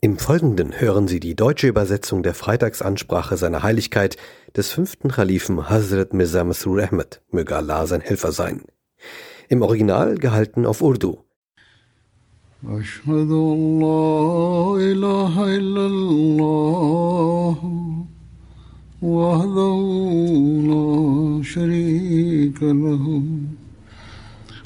Im Folgenden hören Sie die deutsche Übersetzung der Freitagsansprache seiner Heiligkeit des fünften Khalifen Hazrat Mirza Masroor Ahmed, möge Allah sein Helfer sein. Im Original gehalten auf Urdu. وحده لا شريك له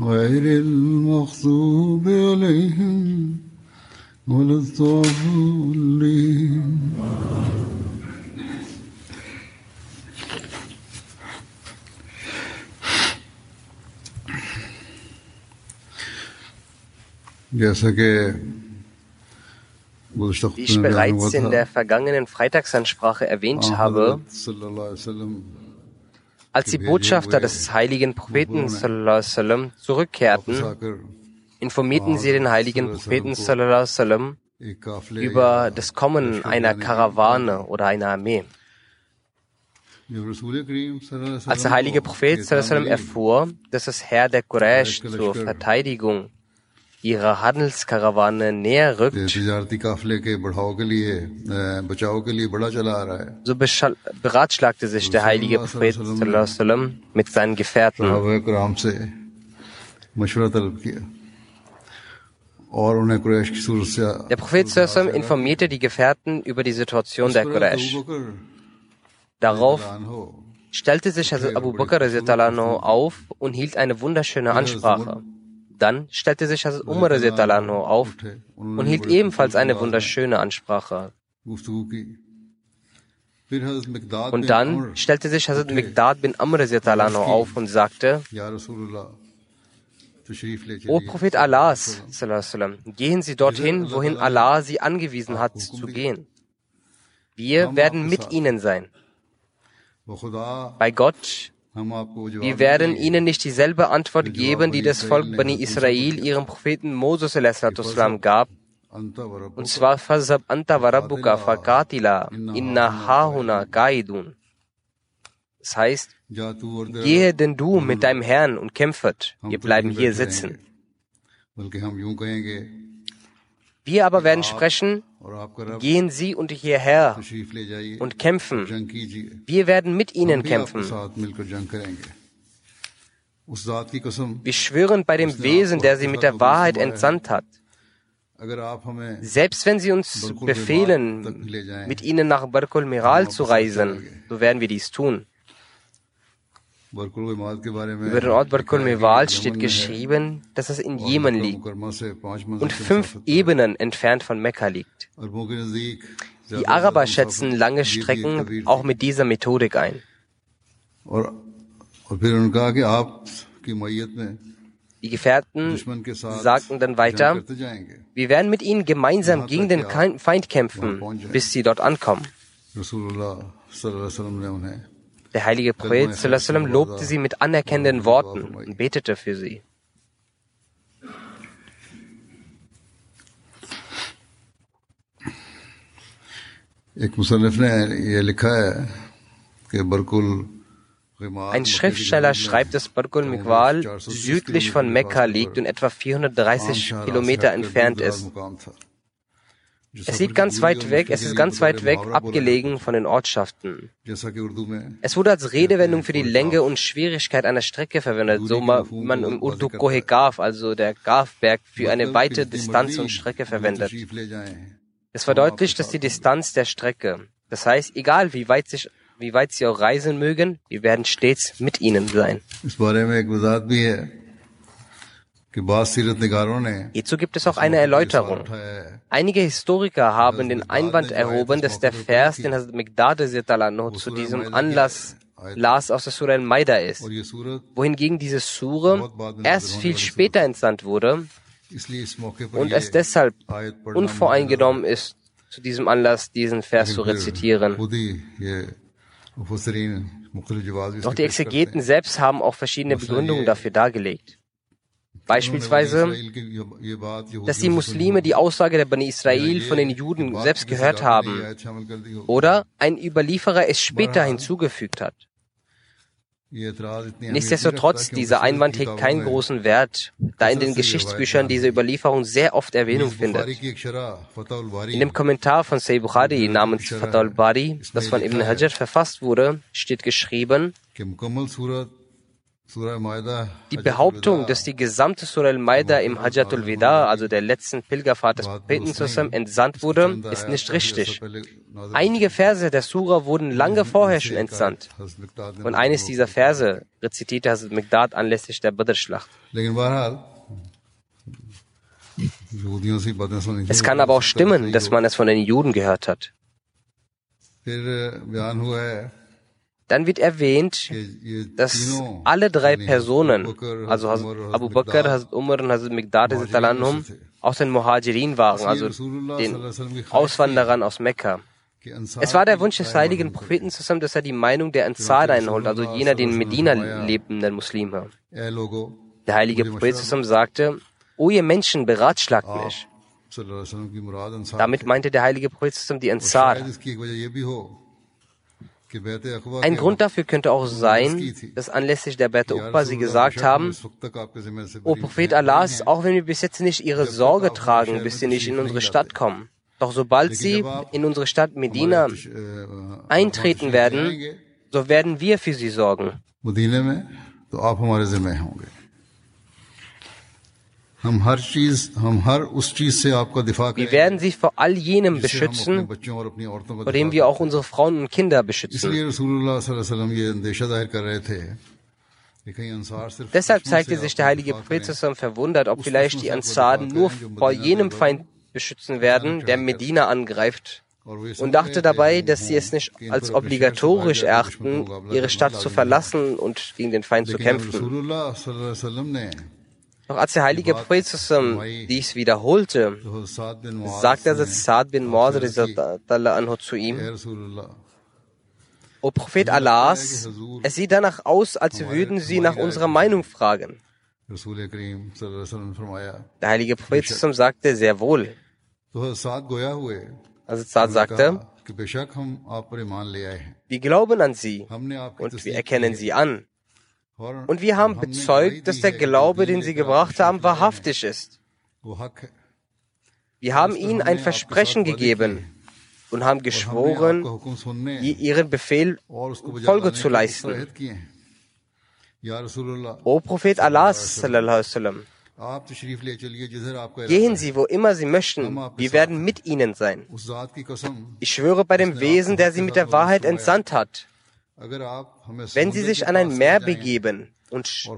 غير المغضوب عليهم ولا الضالين. Wie ich bereits in der vergangenen Freitagsansprache erwähnt ah, habe, als die Botschafter des heiligen Propheten sallam, zurückkehrten, informierten sie den heiligen Propheten sallam, über das Kommen einer Karawane oder einer Armee. Als der heilige Prophet sallam, erfuhr, dass das Herr der Quraysh zur Verteidigung ihrer Handelskarawane näher rückt, so beratschlagte sich der heilige Prophet mit seinen Gefährten. Der Prophet informierte die Gefährten über die Situation der Quraysh. Darauf stellte sich Hazrat Abu Bakr auf und hielt eine wunderschöne Ansprache. Dann stellte sich Hazrat Umar auf und hielt ebenfalls eine wunderschöne Ansprache. Und dann stellte sich Hazrat Mikdad bin Amr auf und sagte, O Prophet Allahs, gehen Sie dorthin, wohin Allah Sie angewiesen hat zu gehen. Wir werden mit Ihnen sein. Bei Gott, wir werden ihnen nicht dieselbe Antwort geben, die das Volk Bani Israel ihrem Propheten Moses gab. Und zwar Fazab anta warabuka fakatila inna hahuna gaidun. Das heißt, gehe denn du mit deinem Herrn und kämpfet, wir bleiben hier sitzen. Wir aber werden sprechen, gehen Sie und hierher und kämpfen. Wir werden mit Ihnen kämpfen. Wir schwören bei dem Wesen, der Sie mit der Wahrheit entsandt hat. Selbst wenn Sie uns befehlen, mit Ihnen nach Barkul Miral zu reisen, so werden wir dies tun. Über den Ort Barkul Mewal steht geschrieben, dass es in Jemen liegt und fünf Ebenen entfernt von Mekka liegt. Die Araber schätzen lange Strecken auch mit dieser Methodik ein. Die Gefährten sagten dann weiter, wir werden mit ihnen gemeinsam gegen den Feind kämpfen, bis sie dort ankommen. Der heilige Prophet lobte sie mit anerkennenden Worten und betete für sie. Ein Schriftsteller schreibt, dass Barkul Mikwal südlich von Mekka liegt und etwa 430 Kilometer entfernt ist. Es liegt ganz weit weg, es ist ganz weit weg, abgelegen von den Ortschaften. Es wurde als Redewendung für die Länge und Schwierigkeit einer Strecke verwendet, so man im Urdu Kohe Gaf, also der Gaf-Berg, für eine weite Distanz und Strecke verwendet. Es verdeutlicht, dass die Distanz der Strecke, das heißt, egal wie weit, sich, wie weit sie auch reisen mögen, wir werden stets mit ihnen sein. Hierzu gibt es auch eine Erläuterung. Einige Historiker haben den Einwand erhoben, dass der Vers, den Hazrat Mikdad zu diesem Anlass las aus der Surah Al-Maida ist, wohingegen diese Sure erst viel später entsandt wurde und es deshalb unvoreingenommen ist, zu diesem Anlass diesen Vers zu rezitieren. Doch die Exegeten selbst haben auch verschiedene Begründungen dafür dargelegt. Beispielsweise, dass die Muslime die Aussage der Bani Israel von den Juden selbst gehört haben oder ein Überlieferer es später hinzugefügt hat. Nichtsdestotrotz, dieser Einwand hegt keinen großen Wert, da in den Geschichtsbüchern diese Überlieferung sehr oft Erwähnung findet. In dem Kommentar von Sayyid Bukhari namens Fatah al-Bari, das von Ibn Hajar verfasst wurde, steht geschrieben, die Behauptung, dass die gesamte Surah al-Maida im Hajjatul Wida, also der letzten Pilgerfahrt des Propheten zusammen, entsandt wurde, ist nicht richtig. Einige Verse der Surah wurden lange vorher schon entsandt. Und eines dieser Verse rezitierte Hazrat Mikdad anlässlich der Badr-Schlacht. Es kann aber auch stimmen, dass man es von den Juden gehört hat. Dann wird erwähnt, dass alle drei Personen, also Abu Bakr, Hazrat Umar und Hazrat Migdad aus den Muhajirin waren, also den Auswanderern aus Mekka. Es war der Wunsch des heiligen Propheten zusammen, dass er die Meinung der Ansar einholt, also jener, die in Medina lebenden Muslime. Der heilige Prophet zusammen sagte, O ihr Menschen, beratschlagt mich. Damit meinte der heilige Prophet zusammen die Ansar. Ein Grund dafür könnte auch sein, dass anlässlich der Bete Uqba sie gesagt haben, O Prophet Allahs, auch wenn wir bis jetzt nicht ihre Sorge tragen, bis sie nicht in unsere Stadt kommen, doch sobald sie in unsere Stadt Medina eintreten werden, so werden wir für sie sorgen. Wir werden sie vor all jenem beschützen, vor dem wir auch unsere Frauen und Kinder beschützen. Deshalb zeigte sich der heilige Prophet verwundert, ob vielleicht die Ansaren nur vor jenem Feind beschützen werden, der Medina angreift, und dachte dabei, dass sie es nicht als obligatorisch erachten, ihre Stadt zu verlassen und gegen den Feind zu kämpfen. Doch als der heilige Prophet dies wiederholte, sagte er Saad bin Muad anhu zu ihm, O Prophet Allahs, es sieht danach aus, als würden sie nach unserer Meinung fragen. Der heilige Prophet sagte sehr wohl. Also Saad sagte, wir glauben an sie und wir erkennen sie an. Und wir haben bezeugt, dass der Glaube, den sie gebracht haben, wahrhaftig ist. Wir haben ihnen ein Versprechen gegeben und haben geschworen, ihren Befehl Folge zu leisten. O Prophet Allah, Gehen Sie, wo immer Sie möchten, wir werden mit Ihnen sein. Ich schwöre bei dem Wesen, der Sie mit der Wahrheit entsandt hat. Wenn Sie sich an ein Meer begeben und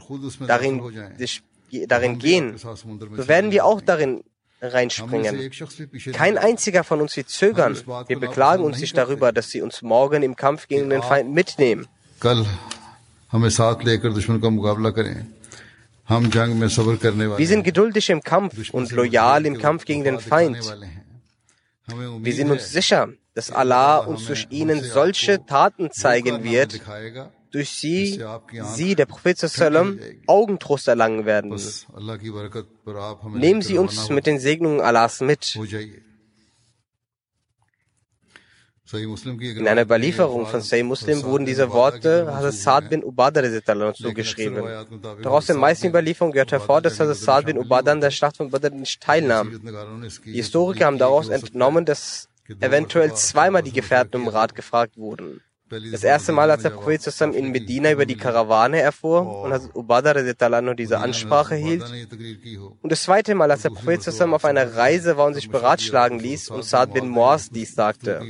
darin, sich, darin gehen, so werden wir auch darin reinspringen. Kein einziger von uns wird zögern. Wir beklagen uns nicht darüber, dass Sie uns morgen im Kampf gegen den Feind mitnehmen. Wir sind geduldig im Kampf und loyal im Kampf gegen den Feind. Wir sind uns sicher, dass Allah uns durch ihnen solche Taten zeigen wird, durch sie, sie, der Prophet sallam, Augentrost erlangen werden. Nehmen Sie uns mit den Segnungen Allahs mit. In einer Überlieferung von Say Muslim wurden diese Worte Hazrat Saad bin Ubadah zugeschrieben. Doch aus den meisten Überlieferungen gehört hervor, dass Hazrat Saad bin Ubadah an der Schlacht von Badr nicht teilnahm. Die Historiker haben daraus entnommen, dass eventuell zweimal die Gefährten um Rat gefragt wurden. Das erste Mal, als der Prophet zusammen in Medina über die Karawane erfuhr und Hazrat Ubadah diese Ansprache hielt. Und das zweite Mal, als der Prophet zusammen auf einer Reise war und sich beratschlagen ließ und Saad bin Moaz dies sagte.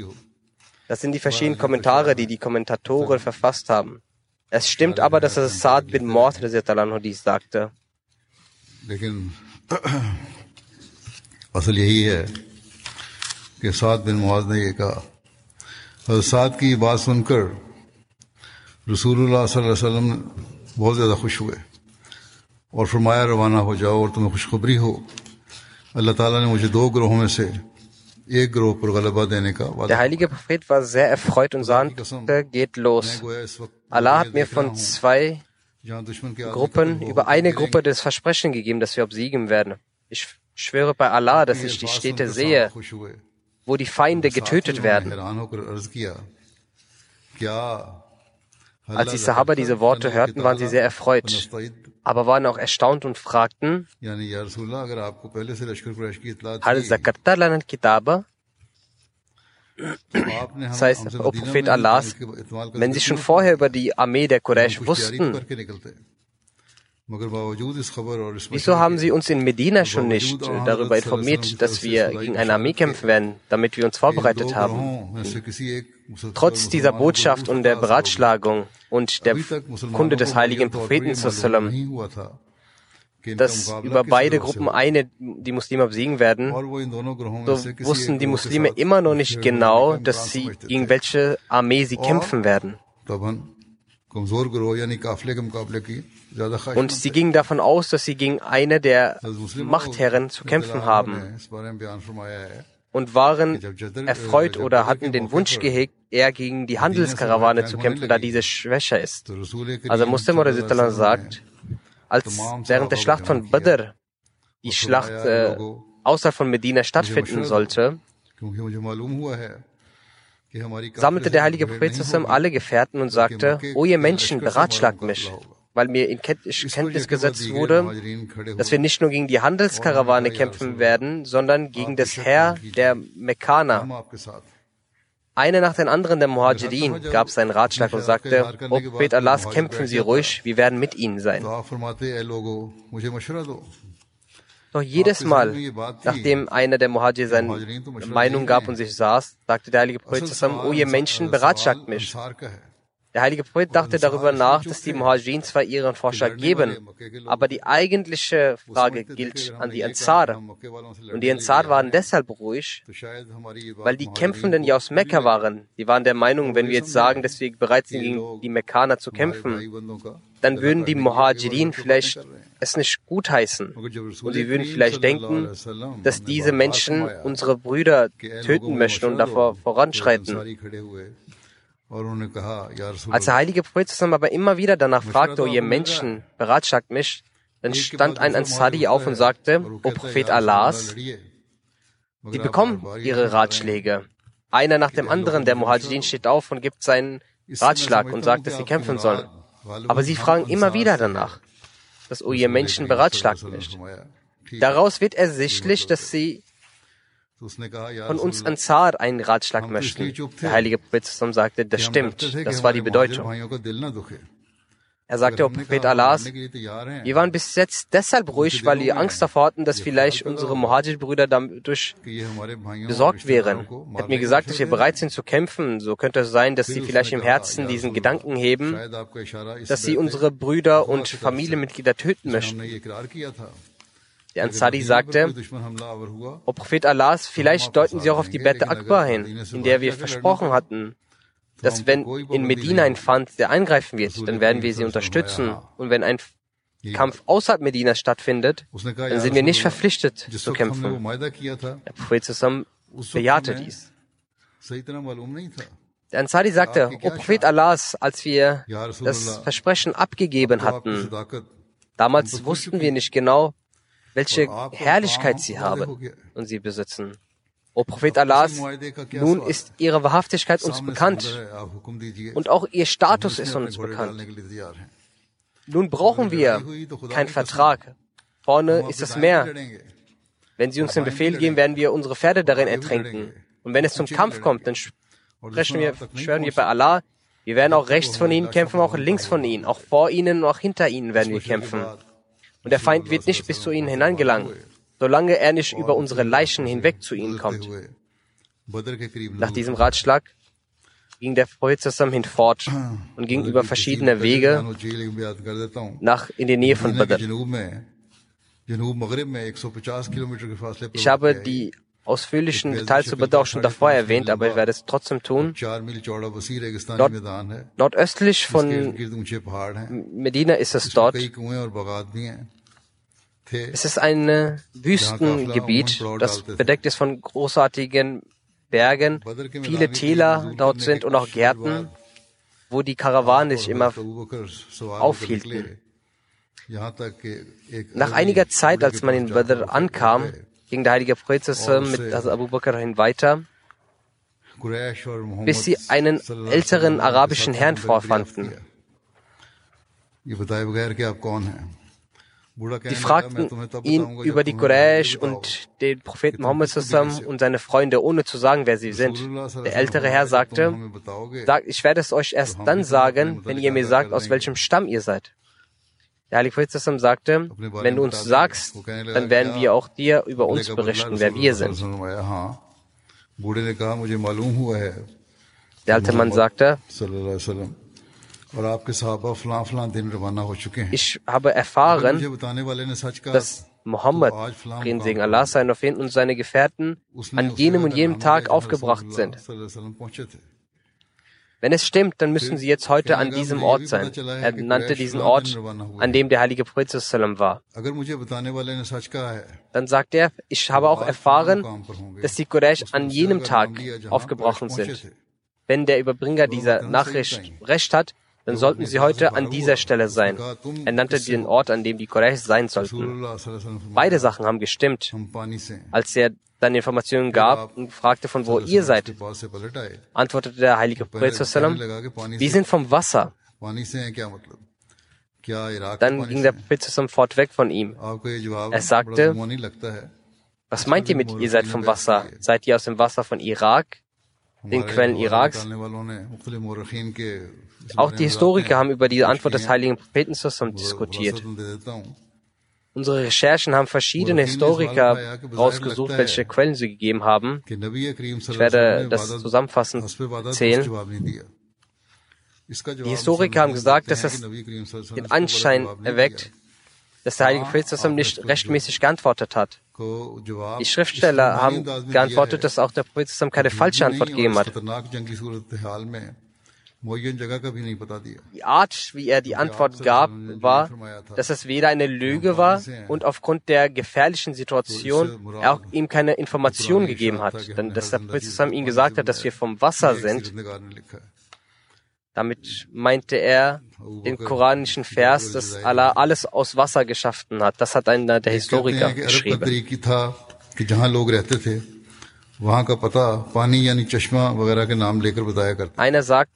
Das sind die verschiedenen Kommentare, die die Kommentatoren verfasst haben. Es stimmt aber, dass es Saad bin Moaz dies sagte. असल यही है कि साद बिन मुआज ने ये कहा साद की बात सुनकर रसूलुल्लाह सल्लल्लाहु अलैहि वसल्लम बहुत ज़्यादा खुश हुए और फरमाया रवाना हो जाओ और तुम्हें खुशखबरी हो अल्लाह ताला ने मुझे दो ग्रोहों में से एक ग्रोह पर गलबा देने का Der heilige Prophet war sehr erfreut und sagte, geht los. Allah hat mir von zwei Gruppen über eine Gruppe das Versprechen gegeben, dass wir obsiegen werden. Ich schwöre bei Allah, dass ich die Städte sehe, wo die Feinde getötet werden. Als die Sahaba diese Worte hörten, waren sie sehr erfreut, aber waren auch erstaunt und fragten, Hal das heißt, O Prophet Allahs, wenn Sie schon vorher über die Armee der Quraysh wussten, wieso haben Sie uns in Medina schon nicht darüber informiert, dass wir gegen eine Armee kämpfen werden, damit wir uns vorbereitet haben? Trotz dieser Botschaft und der Beratschlagung und der Kunde des heiligen Propheten dass über beide Gruppen eine die Muslime besiegen werden, so wussten die Muslime immer noch nicht genau, dass sie gegen welche Armee sie kämpfen werden. Und sie gingen davon aus, dass sie gegen eine der Machtherren zu kämpfen haben. und waren erfreut oder hatten den Wunsch gehegt, eher gegen die Handelskarawane zu kämpfen, da diese schwächer ist. Also Muslim oder sagt, als während der Schlacht von Badr die Schlacht äh, außerhalb von Medina stattfinden sollte, sammelte der heilige Prophet zusammen alle Gefährten und sagte, O ihr Menschen, beratschlagt mich, weil mir in Kenntnis gesetzt wurde, dass wir nicht nur gegen die Handelskarawane kämpfen werden, sondern gegen das Heer der Mekkaner. Einer nach den anderen der Muhajirin gab seinen Ratschlag und sagte, O Prophet Allahs, kämpfen Sie ruhig, wir werden mit Ihnen sein. Doch jedes Mal, nachdem einer der Muhajir seine Meinung gab und sich saß, sagte der heilige Prophet zusammen, O ihr Menschen, beratschlagt mich. Der heilige Prophet dachte darüber nach, dass die Muhajirin zwar ihren Vorschlag geben, aber die eigentliche Frage gilt an die Ansar. Und die Ansar waren deshalb ruhig, weil die Kämpfenden ja aus Mekka waren. Die waren der Meinung, wenn wir jetzt sagen, dass wir bereit sind, gegen die Mekkaner zu kämpfen, dann würden die Muhajirin vielleicht es nicht gutheißen. Und sie würden vielleicht denken, dass diese Menschen unsere Brüder töten möchten und davor voranschreiten. Als der heilige Prophet zusammen aber immer wieder danach fragte, O ihr Menschen, beratschlagt mich, dann stand ein Ansari auf und sagte, O Prophet Allahs, sie bekommen ihre Ratschläge. Einer nach dem anderen der Muhajirin steht auf und gibt seinen Ratschlag und sagt, dass sie kämpfen sollen. Aber sie fragen immer wieder danach, dass, O ihr Menschen, beratschlagt mich. Daraus wird ersichtlich, dass sie von uns Ansar einen Ratschlag möchten. Der heilige Prophet sagte, das stimmt, das war die Bedeutung. Er sagte, O Prophet Allahs, wir waren bis jetzt deshalb ruhig, weil wir Angst davor hatten, dass vielleicht unsere Muhajir-Brüder dadurch besorgt wären. Er hat mir gesagt, dass wir bereit sind zu kämpfen. So könnte es sein, dass sie vielleicht im Herzen diesen Gedanken heben, dass sie unsere Brüder und Familienmitglieder töten möchten. Der Ansari sagte, O Prophet Allahs, vielleicht deuten Sie auch auf die Bette Akbar hin, in der wir versprochen hatten, dass wenn in Medina ein Fand, der eingreifen wird, dann werden wir sie unterstützen. Und wenn ein Kampf außerhalb Medinas stattfindet, dann sind wir nicht verpflichtet zu kämpfen. Der Prophet zusammen bejahte dies. Der Ansari sagte, O Prophet Allahs, als wir das Versprechen abgegeben hatten, damals wussten wir nicht genau, welche Herrlichkeit sie haben und sie besitzen. O Prophet Allahs, nun ist ihre Wahrhaftigkeit uns bekannt und auch ihr Status ist uns bekannt. Nun brauchen wir keinen Vertrag. Vorne ist das Meer. Wenn sie uns den Befehl geben, werden wir unsere Pferde darin ertränken. Und wenn es zum Kampf kommt, dann sprechen wir, schwören wir bei Allah, Wir werden auch rechts von ihnen kämpfen, auch links von ihnen, auch vor ihnen und auch hinter ihnen werden wir kämpfen. Und der Feind wird nicht bis zu ihnen hineingelangen, solange er nicht über unsere Leichen hinweg zu ihnen kommt. Nach diesem Ratschlag ging der Prophet hinfort und ging über verschiedene Wege nach in die Nähe von Badr. Ich habe die ausführlichen Details zu Badr auch schon davor erwähnt, aber ich werde es trotzdem tun. Dort, nordöstlich von Medina ist es dort. Es ist ein Wüstengebiet, das bedeckt ist von großartigen Bergen. Viele Täler dort sind und auch Gärten, wo die Karawanen sich immer aufhielten. Nach einiger Zeit, als man in Badr ankam, ging der heilige Prophet mit Abu Bakr hin weiter, bis sie einen älteren arabischen Herrn vorfanden. Die fragten ihn über die Quraysh und den Propheten Muhammad und seine Freunde, ohne zu sagen, wer sie sind. Der ältere Herr sagte, ich werde es euch erst dann sagen, wenn ihr mir sagt, aus welchem Stamm ihr seid. Der Heilige Prophet sagte, wenn du uns sagst, dann werden wir auch dir über uns berichten, wer wir sind. Der alte Mann sagte, ich habe erfahren, dass Mohammed, Frieden Segen Allah sein auf ihn und seine Gefährten, an jenem und jenem Tag aufgebracht sind. Wenn es stimmt, dann müssen sie jetzt heute an diesem Ort sein. Er nannte diesen Ort, an dem der heilige Prophet war. Dann sagt er, ich habe auch erfahren, dass die Quraysh an jenem Tag aufgebrochen sind. Wenn der Überbringer dieser Nachricht recht hat, dann sollten sie heute an dieser Stelle sein. Er nannte den Ort, an dem die Quraysh sein sollten. Beide Sachen haben gestimmt. Als er dann Informationen gab und fragte, von wo ihr seid, antwortete der heilige Prophet, wir sind vom Wasser. Dann ging der Prophet fort weg von ihm. Er sagte, was meint ihr mit, ihr seid vom Wasser? Seid ihr aus dem Wasser von Irak, den Quellen Iraks? Auch die Historiker haben über die Antwort des heiligen Propheten diskutiert. Unsere Recherchen haben verschiedene Historiker rausgesucht, welche Quellen sie gegeben haben. Ich werde das zusammenfassend erzählen. Die Historiker haben gesagt, dass es den Anschein erweckt, dass der heilige Prophet nicht rechtmäßig geantwortet hat. Die Schriftsteller haben geantwortet, dass auch der Prophet keine falsche Antwort gegeben hat. Die Art, wie er die Antwort gab, war, dass es weder eine Lüge war und aufgrund der gefährlichen Situation er auch ihm keine Information gegeben hat. Denn dass der Prophet ihm gesagt hat, dass wir vom Wasser sind, damit meinte er den koranischen Vers, dass Allah alles aus Wasser geschaffen hat. Das hat einer der Historiker geschrieben. Einer sagt,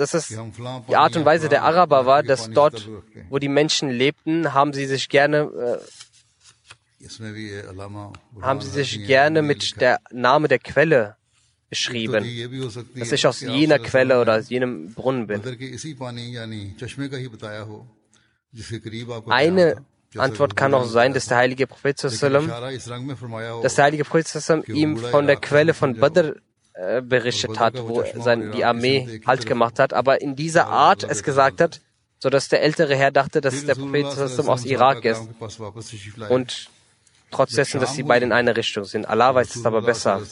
dass es die Art und Weise der Araber war, dass dort, wo die Menschen lebten, haben sie sich gerne äh, haben sie sich gerne mit der Name der Quelle beschrieben, dass ich aus jener Quelle oder aus jenem Brunnen bin. Eine Antwort kann auch sein, dass der heilige Prophet, dass der heilige Prophet ihm von der Quelle von Badr äh, berichtet hat, wo sein, die Armee Halt gemacht hat, aber in dieser Art es gesagt hat, so dass der ältere Herr dachte, dass der Prophet aus Irak ist. Und trotz dessen, dass sie beide in einer Richtung sind. Allah weiß es aber besser.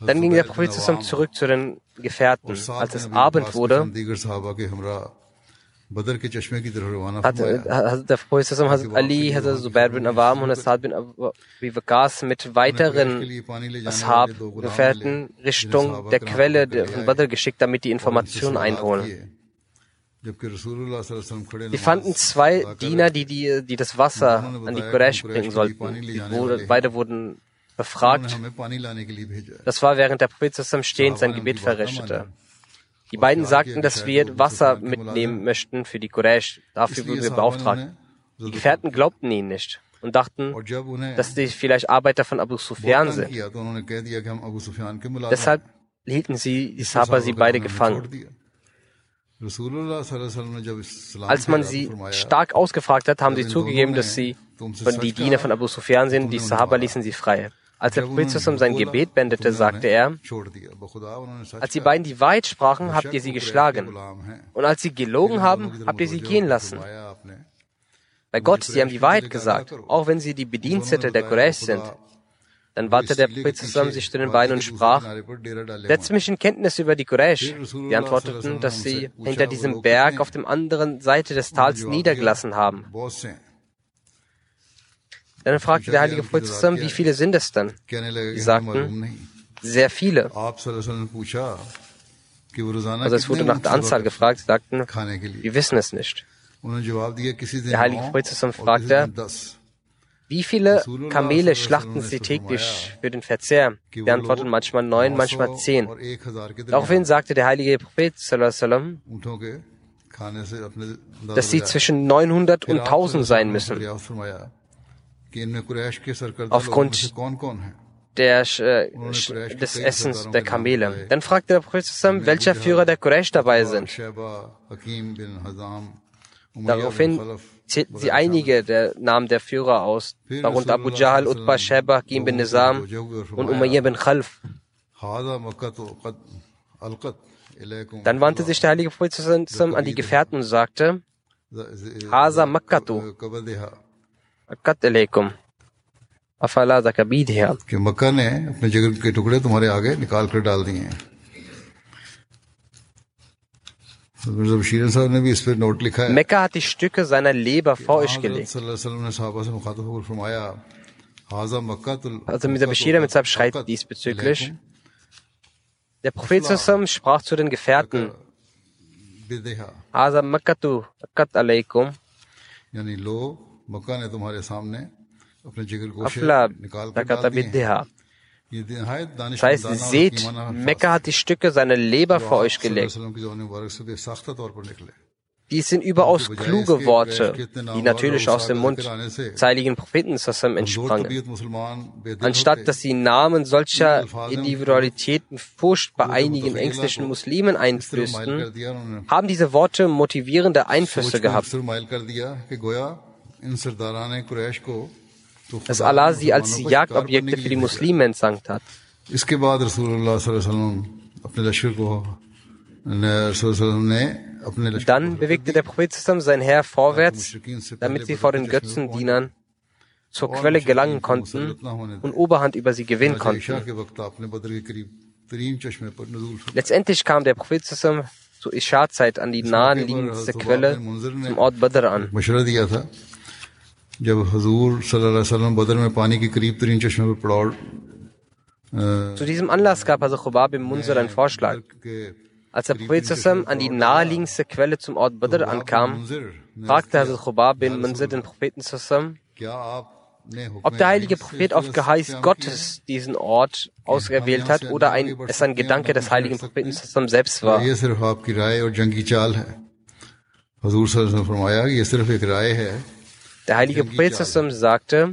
Dann ging der Prophet zurück zu den Gefährten. Als es Abend wurde, hat der Prophet Hazrat Ali, Hazrat Zubair bin Awam und Asad bin Abi Waqas mit weiteren Ashab, Gefährten Richtung der Quelle von Badr geschickt, damit die Informationen einholen. Die fanden zwei Diener, die, die, die das Wasser an die Quraysh bringen sollten. Die, beide wurden befragt. Das war während der Prophet stehend sein Gebet verrichtete. Die beiden sagten, dass wir Wasser mitnehmen möchten für die Quraysh. Dafür wurden wir beauftragt. Die Gefährten glaubten ihnen nicht und dachten, dass sie vielleicht Arbeiter von Abu Sufyan sind. Deshalb hielten sie, die Sahaba, sie beide gefangen. Als man sie stark ausgefragt hat, haben sie zugegeben, dass sie von die Diener von Abu Sufyan sind. Die Sahaba ließen sie frei. Als der Prophet sein Gebet beendete, sagte er, als die beiden die Wahrheit sprachen, habt ihr sie geschlagen. Und als sie gelogen haben, habt ihr sie gehen lassen. Bei Gott, sie haben die Wahrheit gesagt, auch wenn sie die Bedienstete der Quraysh sind. Dann wandte der Prophet zusammen sich zu den beiden und sprach, setzt mich in Kenntnis über die Quraysh. Die antworteten, dass sie hinter diesem Berg auf der anderen Seite des Tals niedergelassen haben. Dann fragte der heilige Prophet zusammen, wie viele sind es denn? Sie sagten, sehr viele. Also es wurde nach der Anzahl gefragt, sie sagten, wir wissen es nicht. Der heilige Prophet zusammen fragte, wie viele Kamele schlachten Sie täglich für den Verzehr? Wir antworten manchmal neun, manchmal zehn. Daraufhin sagte der heilige Prophet, sallam, dass sie zwischen 900 und 1000 sein müssen. Aufgrund der, äh, des Essens der Kamele. Dann fragte der Prophet zusammen, welcher Führer der Quraysh dabei sind. Daraufhin zählten sie einige der Namen der Führer aus, darunter Abu Jahl, Utbah, Sheba, Gim bin Nizam und Umayyah bin Khalf. Dann wandte sich der heilige Prophet zusammen an die Gefährten und sagte, Hasa Makkatu, Akkat alaikum. Afala zakabidha. कि मक्का ने अपने जिगर के टुकड़े तुम्हारे आगे निकाल कर डाल दिए हैं Mekka hat die Stücke seiner Leber vor euch gelegt. Also Mirza Bashir mit schreibt diesbezüglich. Der Prophet sprach zu den Gefährten, Haza Makkatu Akkat alaikum. das heißt, seht, Mekka hat die Stücke seiner Leber vor euch gelegt. Dies sind überaus kluge Worte, die natürlich aus dem Mund des heiligen Propheten entsprangen. Anstatt dass die Namen solcher Individualitäten Furcht bei einigen ängstlichen Muslimen einflößten, haben diese Worte motivierende Einflüsse gehabt dass Allah sie als Jagdobjekte für die Muslime entsandt hat. Dann bewegte der Prophet sein Herr vorwärts, damit sie vor den Götzendienern zur Quelle gelangen konnten und Oberhand über sie gewinnen konnten. Letztendlich kam der Prophet zur Isha-Zeit an die nahenliegendste Quelle zum Ort Badr an. जब हजूर सल्लल्लाहु बदर में पानी के करीब तरीन चश्मे पर पड़ाव Zu diesem Anlass gab Hazrat Khubab im Munzir einen Vorschlag. Als der Prophet an die naheliegendste Quelle zum Ort Badr ankam, fragte Hazrat Khubab bin Munzir den Propheten ob der heilige Prophet auf Geheiß Gottes diesen Ort ausgewählt hat oder ein, es ein Gedanke des heiligen Propheten selbst war. der heilige Prophet sagte,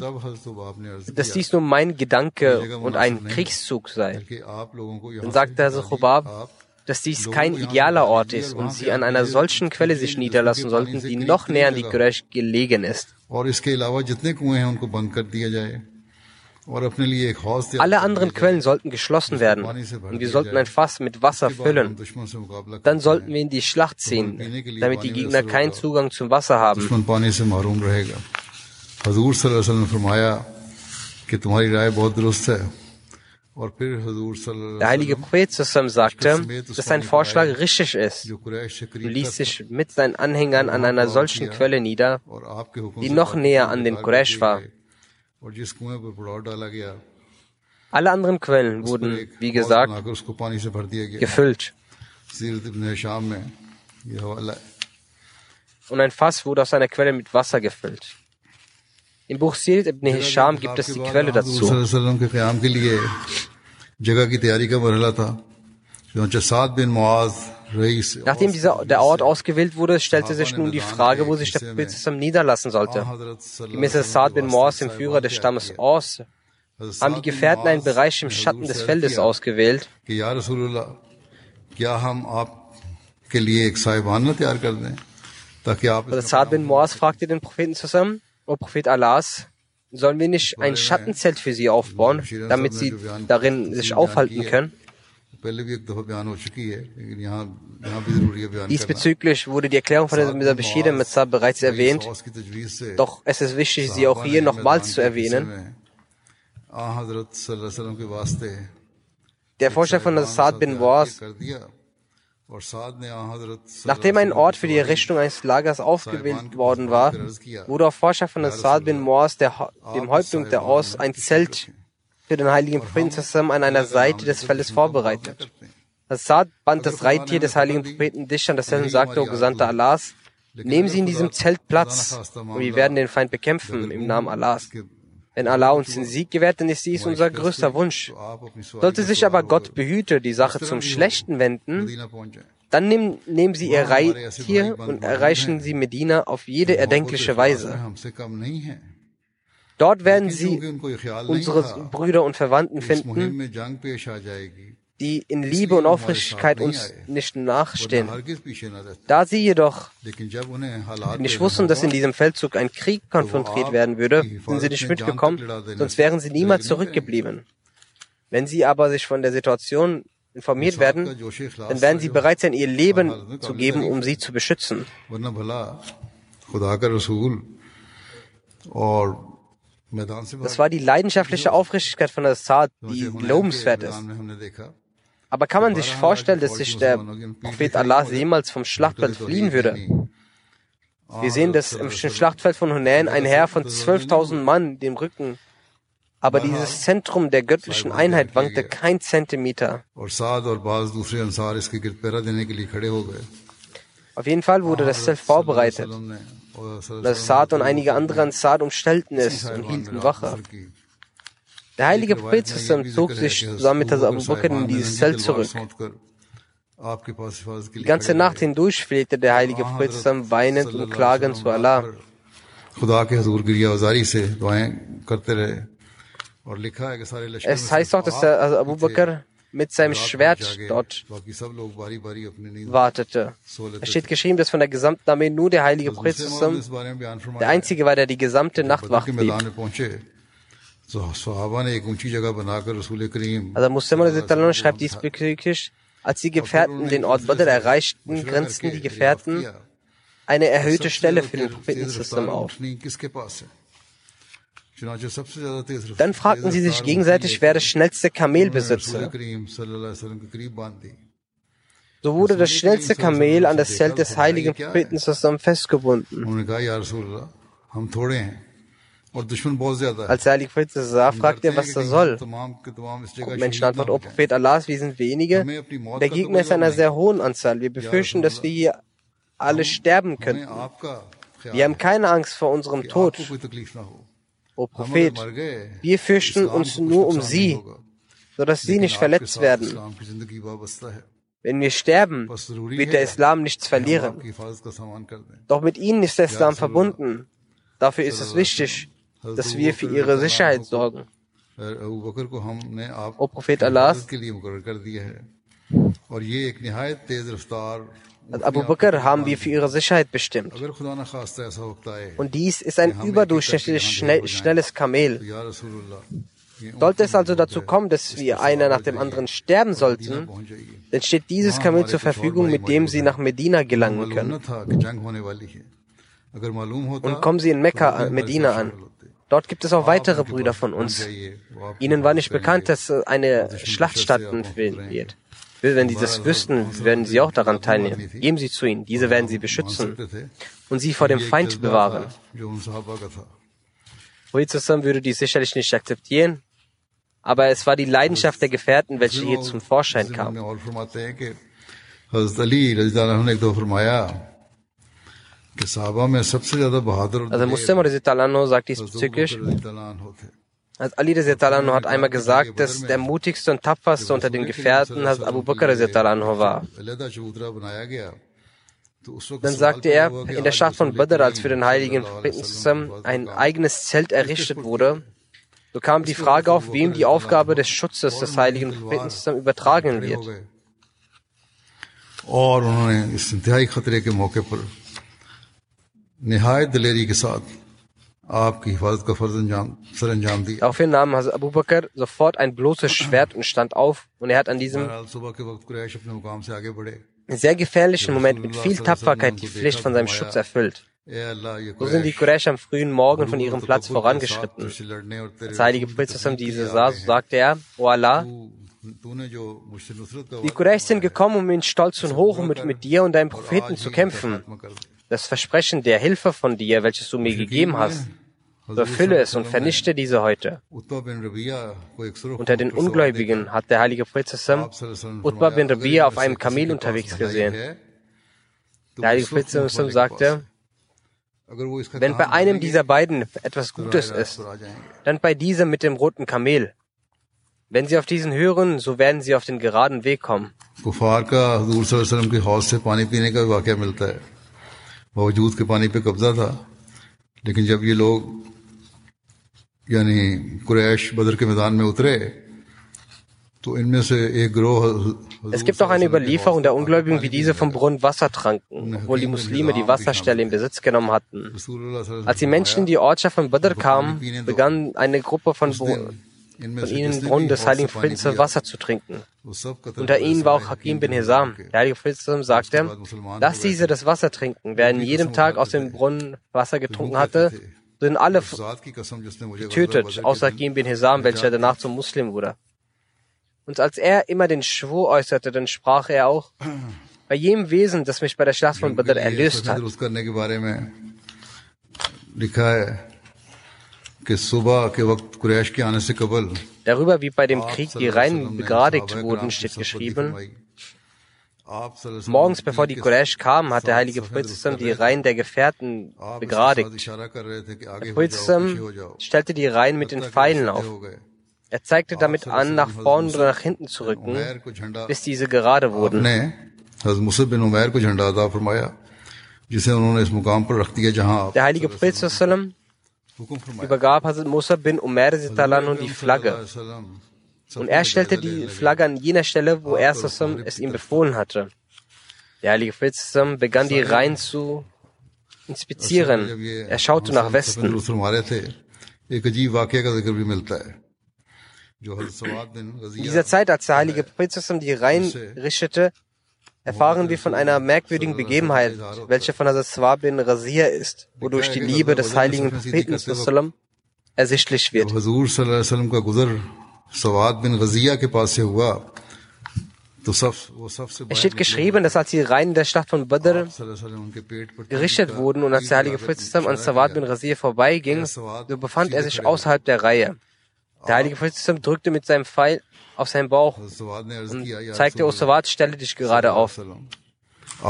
dass dies nur mein Gedanke und ein Kriegszug sei. Dann sagte Herr Chobab, dass dies kein idealer Ort ist und sie an einer solchen Quelle sich niederlassen sollten, die noch näher an die Quraysh gelegen ist. Alle anderen Quellen sollten geschlossen werden. und wir sollten ein Fass mit Wasser füllen. Dann sollten wir in die Schlacht ziehen, damit die Gegner keinen Zugang zum Wasser haben. Der heilige Prophet sagte, dass sein Vorschlag richtig ist. und ließ sich mit seinen Anhängern an einer solchen Quelle nieder, die noch näher an den Quraysh war. Alle anderen Quellen wurden, wie gesagt, gefüllt. Und ein Fass wurde aus einer Quelle mit Wasser gefüllt. Im Buch Sirat ibn Hisham gibt es die Quelle dazu. Nachdem dieser, der Ort ausgewählt wurde, stellte sich nun die Frage, wo sich der Prophet niederlassen sollte. Gemäß Saad bin Moas, dem Führer des Stammes Aus, haben die Gefährten einen Bereich im Schatten des Feldes ausgewählt. Also Saad bin Moaz fragte den Propheten zusammen, O Prophet Allahs, sollen wir nicht ein Schattenzelt für sie aufbauen, damit sie darin sich aufhalten können? Diesbezüglich wurde die Erklärung von der Bashir Mitzah bereits erwähnt, doch es ist wichtig, sie auch hier nochmals zu erwähnen. Der Vorschlag von Saad bin Wars Nachdem ein Ort für die Errichtung eines Lagers aufgewählt worden war, wurde auf Vorschlag von Saad bin Moas, dem Häuptling der Aus, ein Zelt für den heiligen Propheten zusammen an einer Seite des Feldes vorbereitet. Saad band das Reittier des heiligen Propheten dicht an das Zelt und sagte, O Gesandter Allahs, nehmen Sie in diesem Zelt Platz und wir werden den Feind bekämpfen im Namen Allahs. Wenn Allah uns den Sieg gewährt, dann ist dies unser größter Wunsch. Sollte sich aber Gott behüte die Sache zum Schlechten wenden, dann nehmen, nehmen sie ihr Reittier und erreichen sie Medina auf jede erdenkliche Weise. Dort werden sie unsere Brüder und Verwandten finden, die in Liebe und Aufrichtigkeit uns nicht nachstehen. Da sie jedoch nicht wussten, dass in diesem Feldzug ein Krieg konfrontiert werden würde, sind sie nicht mitgekommen, sonst wären sie niemals zurückgeblieben. Wenn sie aber sich von der Situation informiert werden, dann werden sie bereit sein, ihr Leben zu geben, um sie zu beschützen. Das war die leidenschaftliche Aufrichtigkeit von Assad, die lobenswert ist. Aber kann man sich vorstellen, dass sich der Prophet Allah jemals vom Schlachtfeld fliehen würde? Wir sehen, dass im Schlachtfeld von Hunayn ein Herr von 12.000 Mann dem Rücken, aber dieses Zentrum der göttlichen Einheit wankte kein Zentimeter. Auf jeden Fall wurde das Zelt vorbereitet. Das Saad und einige andere Ansar umstellten es und hielten Wache. Der heilige Prophet zog sich zusammen mit Abu Bakr in dieses Zelt zurück. Die ganze Nacht hindurch flehte der heilige Prophet weinend und klagend zu Allah. Es heißt auch, dass der Abu Bakr mit seinem Schwert dort wartete. Es steht geschrieben, dass von der gesamten Armee nur der heilige Prophet der einzige war, der die gesamte Nacht wach blieb. Also Muslim schreibt diesbezüglich, als die Gefährten den Ort Badr erreichten, grenzten die Gefährten eine erhöhte Stelle für den Propheten auf. Dann fragten sie sich gegenseitig, wer das schnellste Kamel besitze. So wurde das schnellste Kamel an das Zelt des heiligen Propheten zusammen festgebunden. Als der heilige Prophet sah, fragte er, was das soll. Und Menschen antworten, O Prophet Allahs, wir sind wenige. Der Gegner ist einer sehr hohen Anzahl. Wir befürchten, dass wir hier alle sterben könnten. Wir haben keine Angst vor unserem Tod. O Prophet, wir fürchten uns nur um sie, sodass sie nicht verletzt werden. Wenn wir sterben, wird der Islam nichts verlieren. Doch mit ihnen ist der Islam verbunden. Dafür ist es wichtig, dass wir für ihre Sicherheit sorgen. O Prophet Allahs, Abu Bakr haben wir für ihre Sicherheit bestimmt. Und dies ist ein überdurchschnittlich schnell, schnelles Kamel. Sollte es also dazu kommen, dass wir einer nach dem anderen sterben sollten, dann steht dieses Kamel zur Verfügung, mit dem sie nach Medina gelangen können. Und kommen sie in Mekka, Medina an. Dort gibt es auch weitere Brüder von uns. Ihnen war nicht bekannt, dass eine Schlacht stattfinden wird. Wenn sie das wüssten, werden sie auch daran teilnehmen. Geben Sie zu ihnen. Diese werden sie beschützen und sie vor dem Feind bewahren. Prophet würde dies sicherlich nicht akzeptieren, aber es war die Leidenschaft der Gefährten, welche hier zum Vorschein kam. Also Muslim sagt diesbezüglich, als Ali Anhu hat einmal gesagt, dass der mutigste und tapferste unter den Gefährten Hazrat Abu Bakr Anhu war. Dann sagte er, in der Schlacht von Badr, als für den heiligen Propheten ein eigenes Zelt errichtet wurde, so kam die Frage auf, wem die Aufgabe des Schutzes des heiligen Propheten übertragen wird. اور auf ihren Namen Hazrat Abu Bakr sofort ein bloßes Schwert und stand auf und er hat an diesem sehr gefährlichen Moment mit viel Tapferkeit die Pflicht von seinem Schutz erfüllt. So sind die Quraysh am frühen Morgen von ihrem Platz vorangeschritten. Als heilige Prophet diese sah, so sagte er, O Allah, die Quraysh sind gekommen, um in Stolz und Hoch mit, mit dir und deinem Propheten zu kämpfen das Versprechen der Hilfe von dir, welches du mir gegeben hast, so erfülle es und vernichte diese heute. Unter den Ungläubigen hat der heilige Prophet Utbah bin Rabia auf einem Kamel unterwegs gesehen. Der heilige Prophet sagte, wenn bei einem dieser beiden etwas Gutes ist, dann bei diesem mit dem roten Kamel. Wenn sie auf diesen hören, so werden sie auf den geraden Weg kommen. बावजूद के पानी पे कब्जा था लेकिन जब ये लोग यानी कुरैश बदर के मैदान में उतरे तो इनमें से एक गिरोह Es gibt auch eine Überlieferung der Ungläubigen, wie diese vom Brunnen Wasser tranken, obwohl die Muslime die Wasserstelle in Besitz genommen hatten. Als die Menschen in die Ortschaft von Badr kamen, begann eine Gruppe von, von ihnen im Brunnen des heiligen Propheten Wasser zu trinken. Unter ihnen war auch Hakim bin Hizam. Der heilige Prophet sagte, dass diese das Wasser trinken, wer an jedem Tag aus dem Brunnen Wasser getrunken hatte, sind alle getötet, außer Hakim bin Hizam, welcher danach zum Muslim wurde. Und als er immer den Schwur äußerte, dann sprach er auch, bei jedem Wesen, das mich bei der Schlacht von Badr erlöst hat. Darüber, wie bei dem Krieg die Reihen begradigt wurden, steht geschrieben, Morgens bevor die Quraysh kamen, hat der heilige Prophet die Reihen der Gefährten begradigt. Der Prophet stellte die Reihen mit den Pfeilen auf. Er zeigte damit an, nach vorn oder nach hinten zu rücken, bis diese gerade wurden. Der heilige Prophet übergab Hazrat Musa bin Umar die Flagge. Und er stellte die Flagge an jener Stelle, wo er es ihm befohlen hatte. Der Heilige Prophet begann die Reihen zu inspizieren. Er schaute nach Westen. In dieser Zeit, als der Heilige Prophet die Reihen richtete, erfahren wir von einer merkwürdigen Begebenheit, welche von Hazrat bin Razir ist, wodurch die Liebe des heiligen Propheten ersichtlich wird. Es steht geschrieben, dass als die Reihen der Schlacht von Badr gerichtet wurden und als der heilige Prophet an Sawad bin Razir vorbeiging, so befand er sich außerhalb der Reihe. Der heilige Prophet sallam drückte mit seinem Pfeil auf seinen Bauch सवाद ने अर्ज und किया या zeigte, O Sawad, stelle dich gerade auf. सल्लम,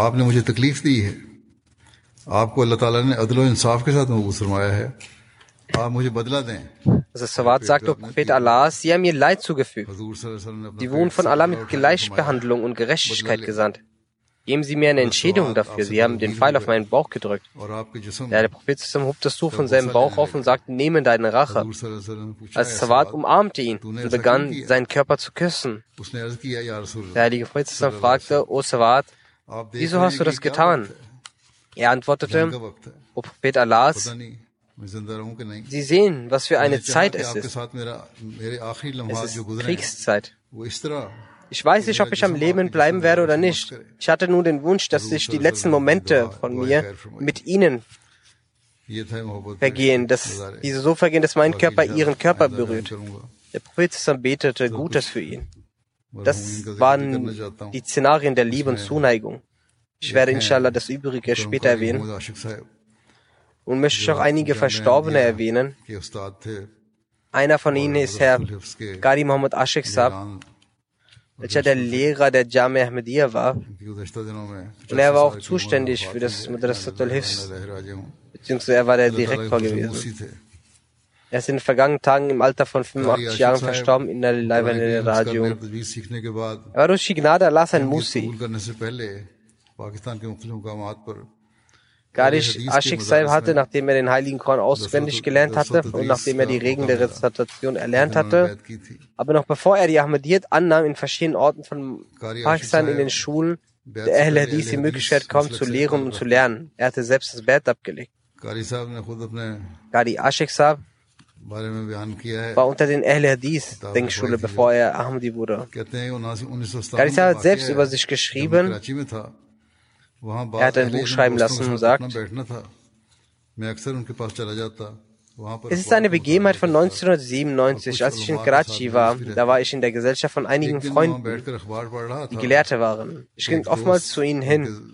आपने मुझे तकलीफ दी है आपको अल्लाह ताला ने अदल और इंसाफ के साथ मबूस फरमाया है आप मुझे बदला दें Also Sawad sagte, O Prophet Allah, sie haben mir Leid zugefügt. हजूर सल्लल्लाहु अलैहि वसल्लम ने अपना Sie wurden von Allah mit Gleichbehandlung und Gerechtigkeit gesandt. Geben Sie mir eine Entschädigung dafür. Sie haben den Pfeil auf meinen Bauch gedrückt. Ja, der Prophet Sassam hob das Tuch von seinem Bauch auf und sagte, nehme deine Rache. Als Sawad umarmte ihn und begann, seinen Körper zu küssen. Der heilige Prophet Sassam fragte, O Sawad, wieso hast du das getan? Er antwortete, O Prophet Allahs, Sie sehen, was für eine Zeit es ist. Es ist Kriegszeit. Ich weiß nicht, ob ich am Leben bleiben werde oder nicht. Ich hatte nur den Wunsch, dass sich die letzten Momente von mir mit ihnen vergehen, dass diese so vergehen, dass mein Körper ihren Körper berührt. Der Prophet zusammen betete Gutes für ihn. Das waren die Szenarien der Liebe und Zuneigung. Ich werde inshallah das Übrige später erwähnen. Und möchte ich auch einige Verstorbene erwähnen. Einer von ihnen ist Herr Gadi Mohammed Ashik Saab, welcher der Lehrer der Jame Ahmadiyya war. Und er war auch zuständig für das Madrasatul Hifs, beziehungsweise er war der Direktor gewesen. Er ist in den vergangenen Tagen im Alter von 85 Jahren verstorben in der Leibende Radio. Er war durch die Gnade Allah sein Musi. Gadisch Ashik Saib hatte, nachdem er den Heiligen Korn auswendig gelernt hatte und nachdem er die Regeln der Rezitation erlernt hatte. Aber noch bevor er die Ahmadiyyat annahm, in verschiedenen Orten von Pakistan in den Schulen, der Ahl Hadith die Möglichkeit kaum zu lehren und zu lernen. Er hatte selbst das Bett abgelegt. Gadi Ashik Saib war unter den Ahl Hadith Denkschule, bevor er Ahmadi wurde. Gadi Saib hat selbst über sich geschrieben, er hat ein Buch schreiben lassen und sagt, es ist eine Begebenheit von 1997, als ich in Karachi war. Da war ich in der Gesellschaft von einigen Freunden, die Gelehrte waren. Ich ging oftmals zu ihnen hin.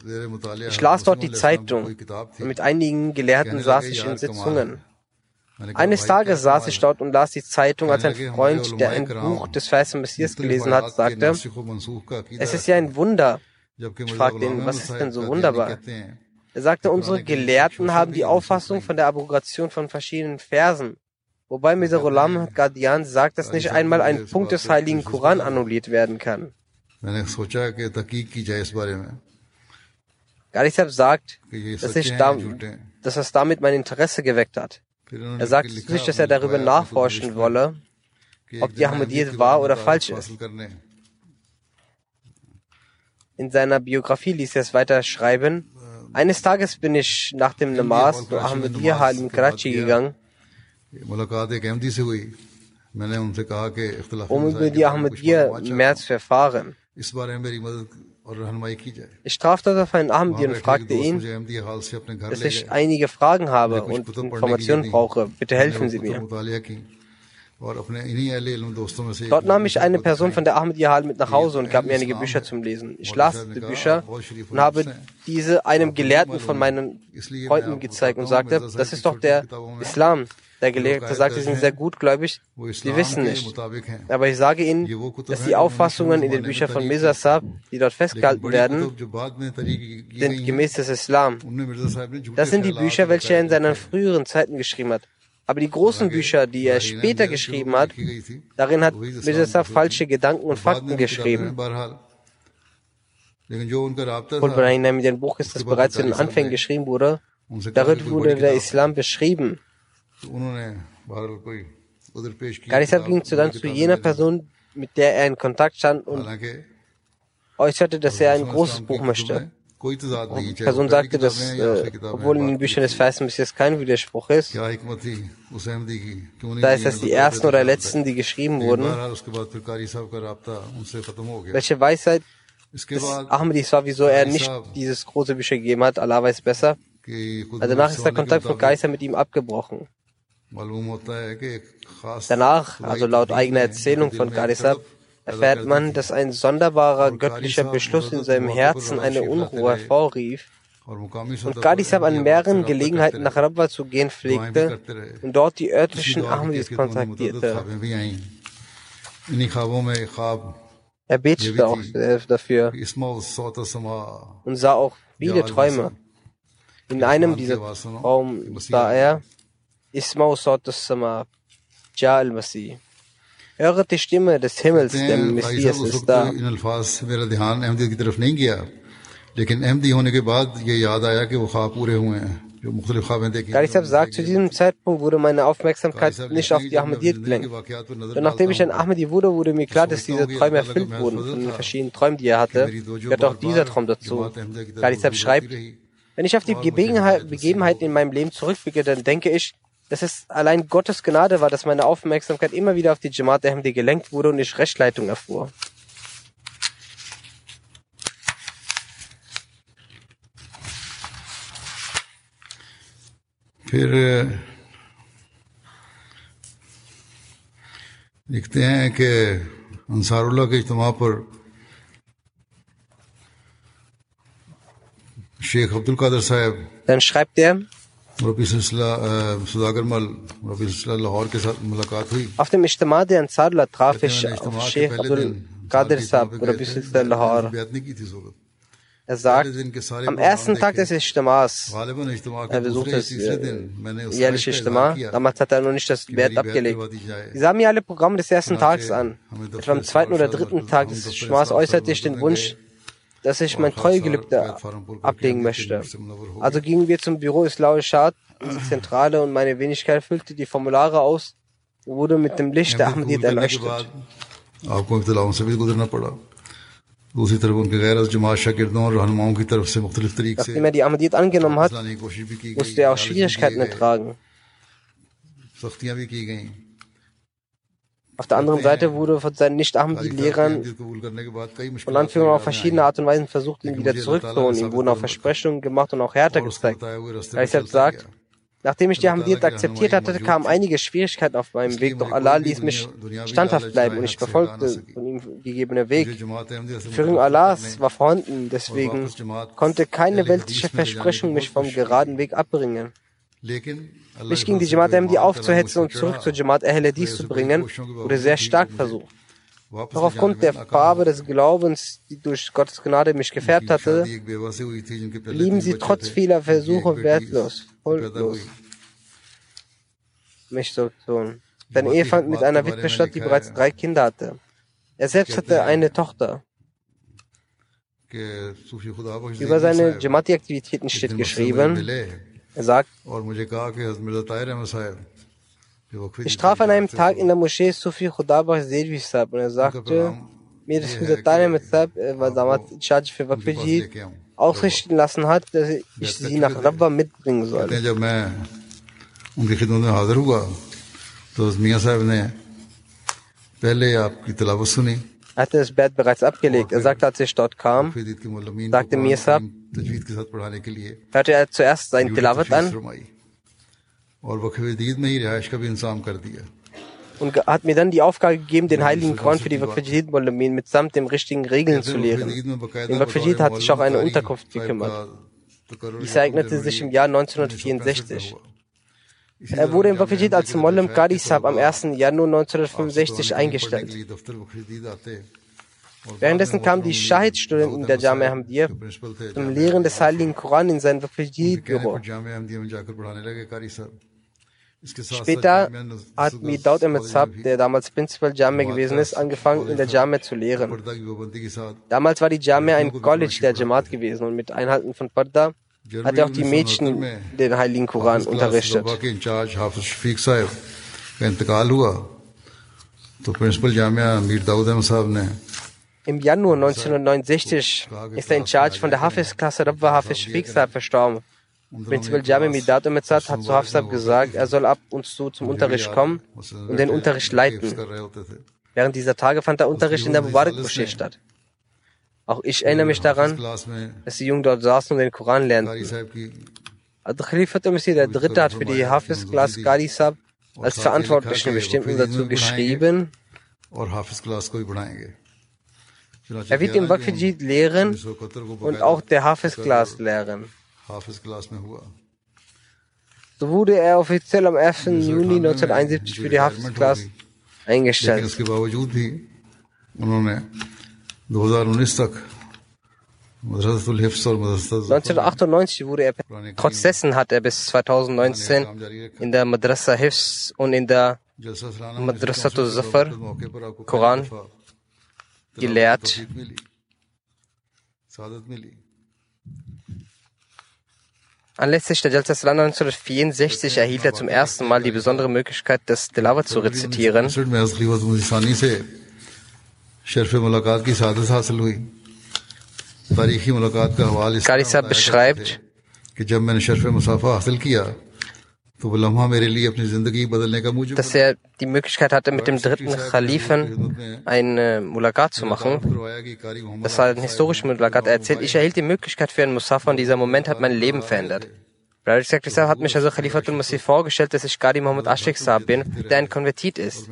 Ich las dort die Zeitung und mit einigen Gelehrten saß ich in Sitzungen. Eines Tages saß ich dort und las die Zeitung, als ein Freund, der ein Buch des Versen Messias gelesen hat, sagte, es ist ja ein Wunder, ich fragte ihn, was ist denn so wunderbar? Er sagte, unsere Gelehrten haben die Auffassung von der Abrogation von verschiedenen Versen. Wobei Mirza Ghulam Qadian sagt, dass nicht einmal ein Punkt des Heiligen Koran annulliert werden kann. Gadisab sagt, dass, ich da, dass es damit mein Interesse geweckt hat. Er sagt nicht, dass er darüber nachforschen wolle, ob die Ahmadiyyat wahr oder falsch ist. In seiner Biografie ließ er es weiter schreiben. Eines Tages bin ich nach dem Namaz zu Ahmadiyya in Karachi gegangen, um über die Ahmadiyya mehr zu erfahren. Ich traf dort auf einen Ahmadi und fragte ihn, dass ich einige Fragen habe und Informationen brauche. Bitte helfen Sie mir. Dort nahm ich eine Person von der Ahmadiyya mit nach Hause und gab mir einige Bücher zum Lesen. Ich las die Bücher und habe diese einem Gelehrten von meinen Freunden gezeigt und sagte, das ist doch der Islam. Der Gelehrte sagte, sie sind sehr gutgläubig, sie wissen nicht. Aber ich sage ihnen, dass die Auffassungen in den Büchern von Mirza Saab, die dort festgehalten werden, sind gemäß des Islam. Das sind die Bücher, welche er in seinen früheren Zeiten geschrieben hat. Aber die großen Bücher, die er später geschrieben hat, darin hat Mirza falsche Gedanken und Fakten geschrieben. Und bei einem Buch ist, das bereits in den Anfängen geschrieben wurde, darin wurde der Islam beschrieben. Karisab ging dann zu jener Person, mit der er in Kontakt stand und äußerte, dass er ein großes Buch möchte. Die Person sagte, dass, äh, obwohl in den Büchern des Versen bis jetzt kein Widerspruch ist, da ist das die ersten oder letzten, die geschrieben wurden. Welche Weisheit des Ahmadis war, wieso er nicht dieses große Bücher gegeben hat, Allah weiß besser. Also danach ist der Kontakt von Geister mit ihm abgebrochen. Danach, also laut eigener Erzählung von Gadisab, erfährt man, dass ein sonderbarer göttlicher Beschluss in seinem Herzen eine Unruhe hervorrief und Qadisab an mehreren Gelegenheiten nach Rabwa zu gehen pflegte und dort die örtlichen Ahmadis kontaktierte. Er betete auch dafür und sah auch viele Träume. In einem dieser Traum sah er Ismail Sotas Sama, Ja al-Masih. Höre die Stimme des Himmels, der Messias ist da. Karisab sagt, zu diesem Zeitpunkt wurde meine Aufmerksamkeit nicht auf die Ahmadiyyat gelenkt. Doch nachdem ich ein Ahmadi wurde, wurde mir klar, dass diese Träume erfüllt wurden von den verschiedenen Träumen, die er hatte. Gehört auch dieser Traum dazu. Karisab schreibt, wenn ich auf die Begebenheiten in meinem Leben zurückblicke, dann denke ich, dass es allein Gottes Gnade war, dass meine Aufmerksamkeit immer wieder auf die Jamaat Ahmadi gelenkt wurde und ich Rechtleitung erfuhr. फिर लिखते हैं कि अंसारुल्लाह के इज्तम पर शेख अब्दुल कादर साहब Dann schreibt er, auf dem Ijtima der Ansarullah traf ich auf Sheikh Abdul Qadir Saab, Rabbi Lahore. Er sagt, am ersten Tag des Ijtimas, er besuchte das äh, jährliche Ijtima, damals hat er noch nicht das Wert abgelegt. Sie sahen mir alle Programme des ersten Tages an. Etwa am zweiten oder dritten Tag des Ijtimas äußerte ich den Wunsch, dass ich mein Treuegelübde ablegen möchte. Also gingen wir zum Büro Islau Shad in die Zentrale und meine Wenigkeit füllte die Formulare aus und wurde mit dem Licht der Ahmadiyat erleuchtet. Nachdem er die Ahmadiyat angenommen hat, musste er auch Schwierigkeiten ertragen. Auf der anderen Seite wurde von seinen Nicht-Ahmadi-Lehrern von Anführung auf verschiedene Art und Weisen versucht, ihn wieder zurückzuholen. Ihm wurden auch Versprechungen gemacht und auch härter gezeigt. Er selbst sagt, nachdem ich die Ahmadiyyat akzeptiert hatte, kamen einige Schwierigkeiten auf meinem Weg, doch Allah ließ mich standhaft bleiben und ich verfolgte von ihm gegebene Weg. Die Führung Allahs war vorhanden, deswegen konnte keine weltliche Versprechung mich vom geraden Weg abbringen. Mich gegen die Jamaat Ahmadi aufzuhetzen und zurück zur Jamaat Ahl Hadith zu bringen, wurde sehr stark versucht. Doch aufgrund der Farbe des Glaubens, die durch Gottes Gnade mich gefärbt hatte, blieben sie trotz vieler Versuche wertlos, hollos, mich so tun. Sein Ehefand mit einer Witwe statt, die bereits drei Kinder hatte. Er selbst hatte eine Tochter. Über seine Jamati-Aktivitäten steht geschrieben, er sagt, ich traf an einem Tag in der Moschee Sufi Khudabah Zedvi Sahib und er sagte, mir das Huzatane mit Sahib, war damals Charge für Waqfijid, ausrichten lassen hat, dass ich sie nach Rabba mitbringen soll. Er hatte das Bett bereits abgelegt. Er sagte, als ich dort kam, sagte mir Sahib, hörte er zuerst sein Tilawat an und hat mir dann die Aufgabe gegeben, den heiligen Koran für die Waqfajid Molamin mitsamt den richtigen Regeln zu lehren. Im Waqfajid hat sich auch eine Unterkunft gekümmert. Dies ereignete sich im Jahr 1964. Er wurde im Waqfajid als Mollem Qadi am 1. Januar 1965 eingestellt. Währenddessen kamen die Shahid-Studenten der Jamia Hamdiya zum Lehren des Heiligen Koran in sein Waqfajid-Büro. Später hat Midaud Ahmed Sab, der damals Principal Jamia gewesen ist, angefangen, in der Jamia zu lehren. Damals war die Jamia ein College der Jamaat gewesen und mit Einhalten von Parda hat er auch die Mädchen den Heiligen Koran unterrichtet. Im Januar 1969 ist er in Charge von der Hafiz-Klasse Rabba Hafiz Shafiq verstorben. Prinzipal Jami Midat Umezat hat zu Hafsab gesagt, er soll ab und zu zum Unterricht kommen und den Unterricht leiten. Während dieser Tage fand der Unterricht in der Mubarak-Moschee statt. Auch ich erinnere mich daran, dass die Jungen dort saßen und den Koran lernten. Also Khalifat Umesi, der Dritte, hat für die Hafiz-Class Qadi Sab als Verantwortlichen bestimmt dazu geschrieben, er wird im Waqfijid lehren und auch der Hafiz-Class lehren. So wurde er offiziell am 1. Juni 1971 für die Hafiz-Class eingestellt. 1998 wurde er, trotz dessen hat er bis 2019 in der Madrasa Hifz und in der Madrasatul Zafar Koran gelehrt. Anlässlich der Jalsa Salana 1964 erhielt er zum ersten Mal die besondere Möglichkeit, das Tilawat zu rezitieren. Kalisa beschreibt, dass er die Möglichkeit hatte, mit dem dritten Khalifen eine Mulakat zu machen. Das war ein historischer Mulakat. Er erzählt, ich erhielt die Möglichkeit für einen Musafa und dieser Moment hat mein Leben verändert. Brother Sekretär hat mich also Khalifatul Masih vorgestellt, dass ich Qadi Muhammad Ashik Saab bin, der ein Konvertit ist.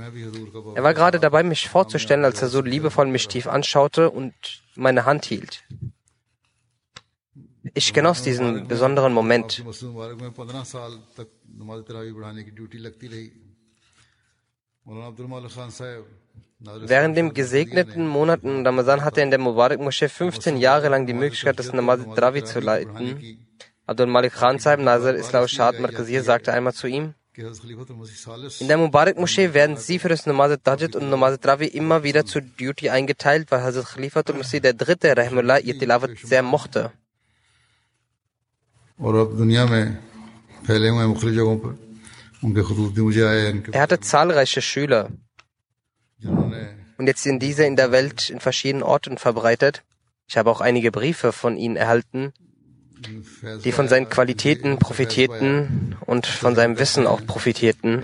Er war gerade dabei, mich vorzustellen, als er so liebevoll mich tief anschaute und meine Hand hielt. Ich genoss diesen besonderen Moment. Während dem gesegneten Monaten Ramadan hatte er in der Mubarak Moschee 15 Jahre lang die Möglichkeit, das Namaz Dravi zu leiten. Abdul Malik Khan Sahib Nazar Islam Shad Markazir sagte einmal zu ihm, In der Mubarak-Moschee werden sie für das Namaz Tajid und Namaz Travi immer wieder zu Duty eingeteilt, weil Hazrat Khalifatul Masih der Dritte, Rahimullah, ihr Tilawat sehr mochte. Er hatte zahlreiche Schüler. Und jetzt sind diese in der Welt in verschiedenen Orten verbreitet. Ich habe auch einige Briefe von ihnen erhalten, die von seinen Qualitäten profitierten und von seinem Wissen auch profitierten.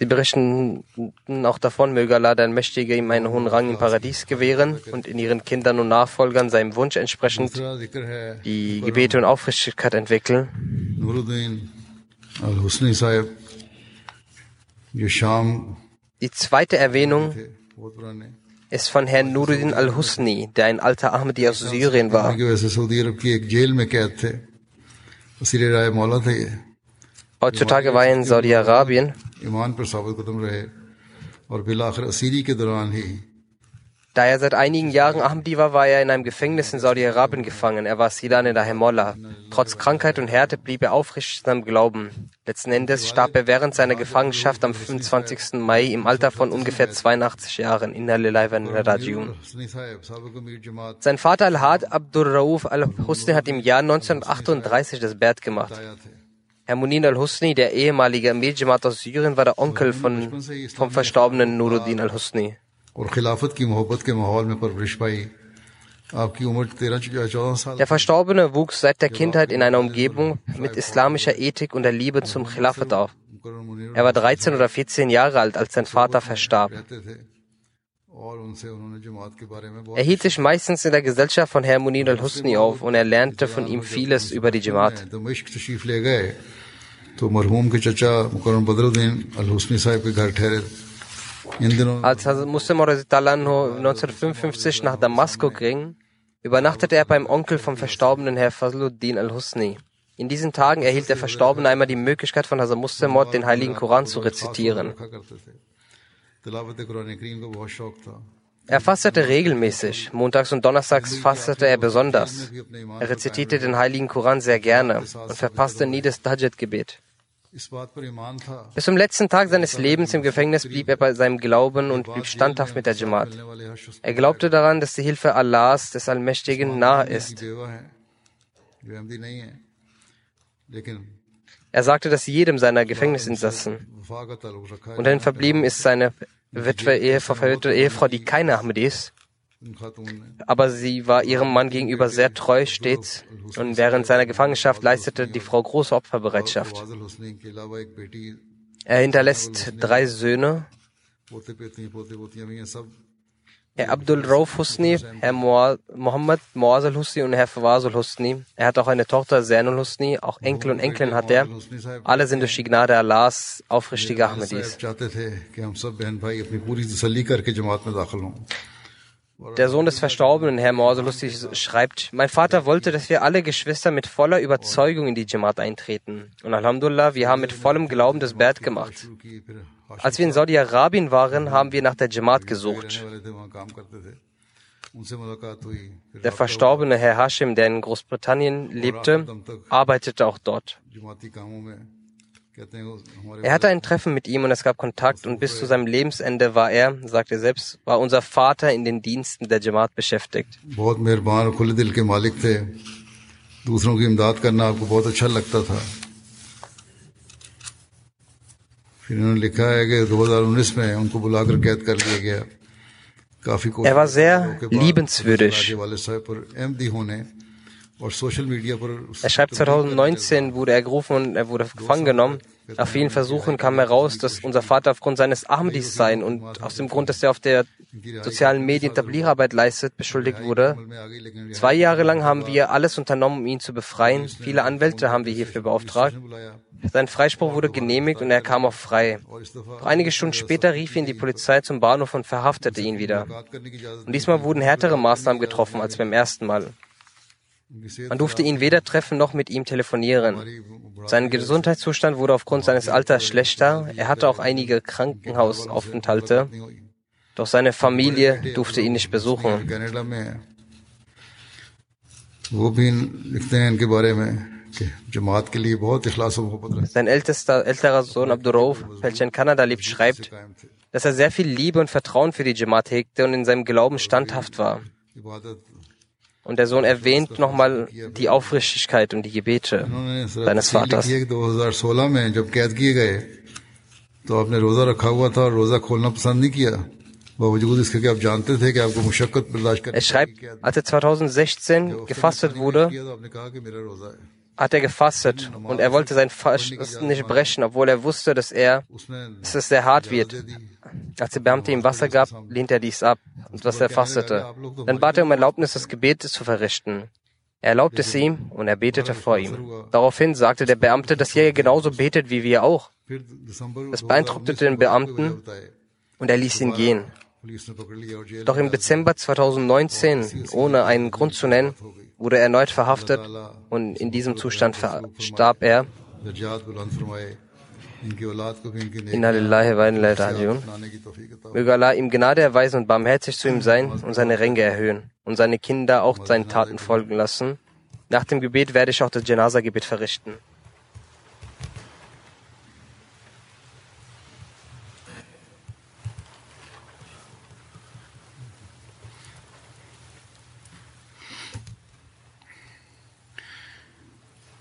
Sie berichten auch davon, möge Allah der Mächtige ihm einen hohen Rang im Paradies gewähren und in ihren Kindern und Nachfolgern seinem Wunsch entsprechend die Gebete und Aufrichtigkeit entwickeln. Die zweite Erwähnung ist von Herrn Nuruddin al-Husni, der ein alter Ahmadi aus Syrien war. Heutzutage war er in Saudi-Arabien. Da er seit einigen Jahren Ahmadi war, war er in einem Gefängnis in Saudi-Arabien gefangen. Er war Silan in der Hemollah. Trotz Krankheit und Härte blieb er aufrichtig in seinem Glauben. Letzten Endes starb er während seiner Gefangenschaft am 25. Mai im Alter von ungefähr 82 Jahren. in Rajiun. Sein Vater Al-Had Abdur Rauf al-Husni hat im Jahr 1938 das Bert gemacht. Herr Munin al-Husni, der ehemalige Amir Jamaat aus Syrien, war der Onkel von, vom verstorbenen Nuruddin al-Husni. Der Verstorbene wuchs seit der Kindheit in einer Umgebung mit islamischer Ethik und der Liebe zum Khilafat auf. Er war 13 oder 14 Jahre alt, als sein Vater verstarb. Er hielt sich meistens in der Gesellschaft von Herrn Munir al-Husni auf und er lernte von ihm vieles über die Jamaat. Als Muslim 1955 nach Damaskus ging, übernachtete er beim Onkel vom verstorbenen Herr Fazluddin al-Husni. In diesen Tagen erhielt der Verstorbene einmal die Möglichkeit von Hazrat Muslim den heiligen Koran zu rezitieren. Er fastete regelmäßig. Montags und Donnerstags fastete er besonders. Er rezitierte den heiligen Koran sehr gerne und verpasste nie das Dajjat-Gebet. Bis zum letzten Tag seines Lebens im Gefängnis blieb er bei seinem Glauben und blieb standhaft mit der Jamaat. Er glaubte daran, dass die Hilfe Allahs, des Allmächtigen, nahe ist. Er sagte das jedem seiner Gefängnisinsassen. Und dann verblieben ist seine Witwe, Ehefrau, verwitwete Ehefrau, die keine Ahmadi ist. Aber sie war ihrem Mann gegenüber sehr treu stets und während seiner Gefangenschaft leistete die Frau große Opferbereitschaft. Er hinterlässt drei Söhne, Herr Abdul Rauf Husni, Herr Mohammed Moaz al-Husni und Herr Fawaz al-Husni. Er hat auch eine Tochter, Zernul Husni, auch Enkel und Enkelin hat er. Alle sind durch die Gnade Allahs aufrichtige Ahmadis. Der Sohn des Verstorbenen, Herr Morselustig, schreibt, mein Vater wollte, dass wir alle Geschwister mit voller Überzeugung in die Jamaat eintreten. Und Alhamdulillah, wir haben mit vollem Glauben das Bert gemacht. Als wir in Saudi-Arabien waren, haben wir nach der Jamaat gesucht. Der verstorbene Herr Hashim, der in Großbritannien lebte, arbeitete auch dort. Er hatte ein Treffen mit ihm und es gab Kontakt und bis zu seinem Lebensende war er, sagt er selbst, war unser Vater in den Diensten der Jamaat beschäftigt. Er war sehr liebenswürdig. Er schreibt, 2019 wurde er gerufen und er wurde gefangen genommen. Nach vielen Versuchen kam heraus, dass unser Vater aufgrund seines Ahmadis sein und aus dem Grund, dass er auf der sozialen Medien Tablierarbeit leistet, beschuldigt wurde. Zwei Jahre lang haben wir alles unternommen, um ihn zu befreien. Viele Anwälte haben wir hierfür beauftragt. Sein Freispruch wurde genehmigt und er kam auch frei. Doch einige Stunden später rief ihn die Polizei zum Bahnhof und verhaftete ihn wieder. Und diesmal wurden härtere Maßnahmen getroffen als beim ersten Mal. Man durfte ihn weder treffen noch mit ihm telefonieren. Sein Gesundheitszustand wurde aufgrund seines Alters schlechter. Er hatte auch einige Krankenhausaufenthalte. Doch seine Familie durfte ihn nicht besuchen. Sein ältester, älterer Sohn Abdurrauf, welcher in Kanada lebt, schreibt, dass er sehr viel Liebe und Vertrauen für die Jamaat hegte und in seinem Glauben standhaft war. Und der Sohn erwähnt nochmal die Aufrichtigkeit und die Gebete seines Vaters. Er schreibt, als er 2016 gefastet wurde, hat er gefastet und er wollte sein Fasten nicht brechen, obwohl er wusste, dass er, dass es sehr hart wird. Als der Beamte ihm Wasser gab, lehnte er dies ab, und was er fastete. Dann bat er um Erlaubnis, das Gebet zu verrichten. Er erlaubte es ihm und er betete vor ihm. Daraufhin sagte der Beamte, dass er genauso betet wie wir auch. Das beeindruckte den Beamten und er ließ ihn gehen. Doch im Dezember 2019, ohne einen Grund zu nennen, wurde er erneut verhaftet und in diesem Zustand starb er. Inna lillahi wa inna rajiun. Möge Allah ihm Gnade erweisen und barmherzig zu ihm sein und seine Ränge erhöhen und seine Kinder auch seinen Taten folgen lassen. Nach dem Gebet werde ich auch das Janaza-Gebet verrichten.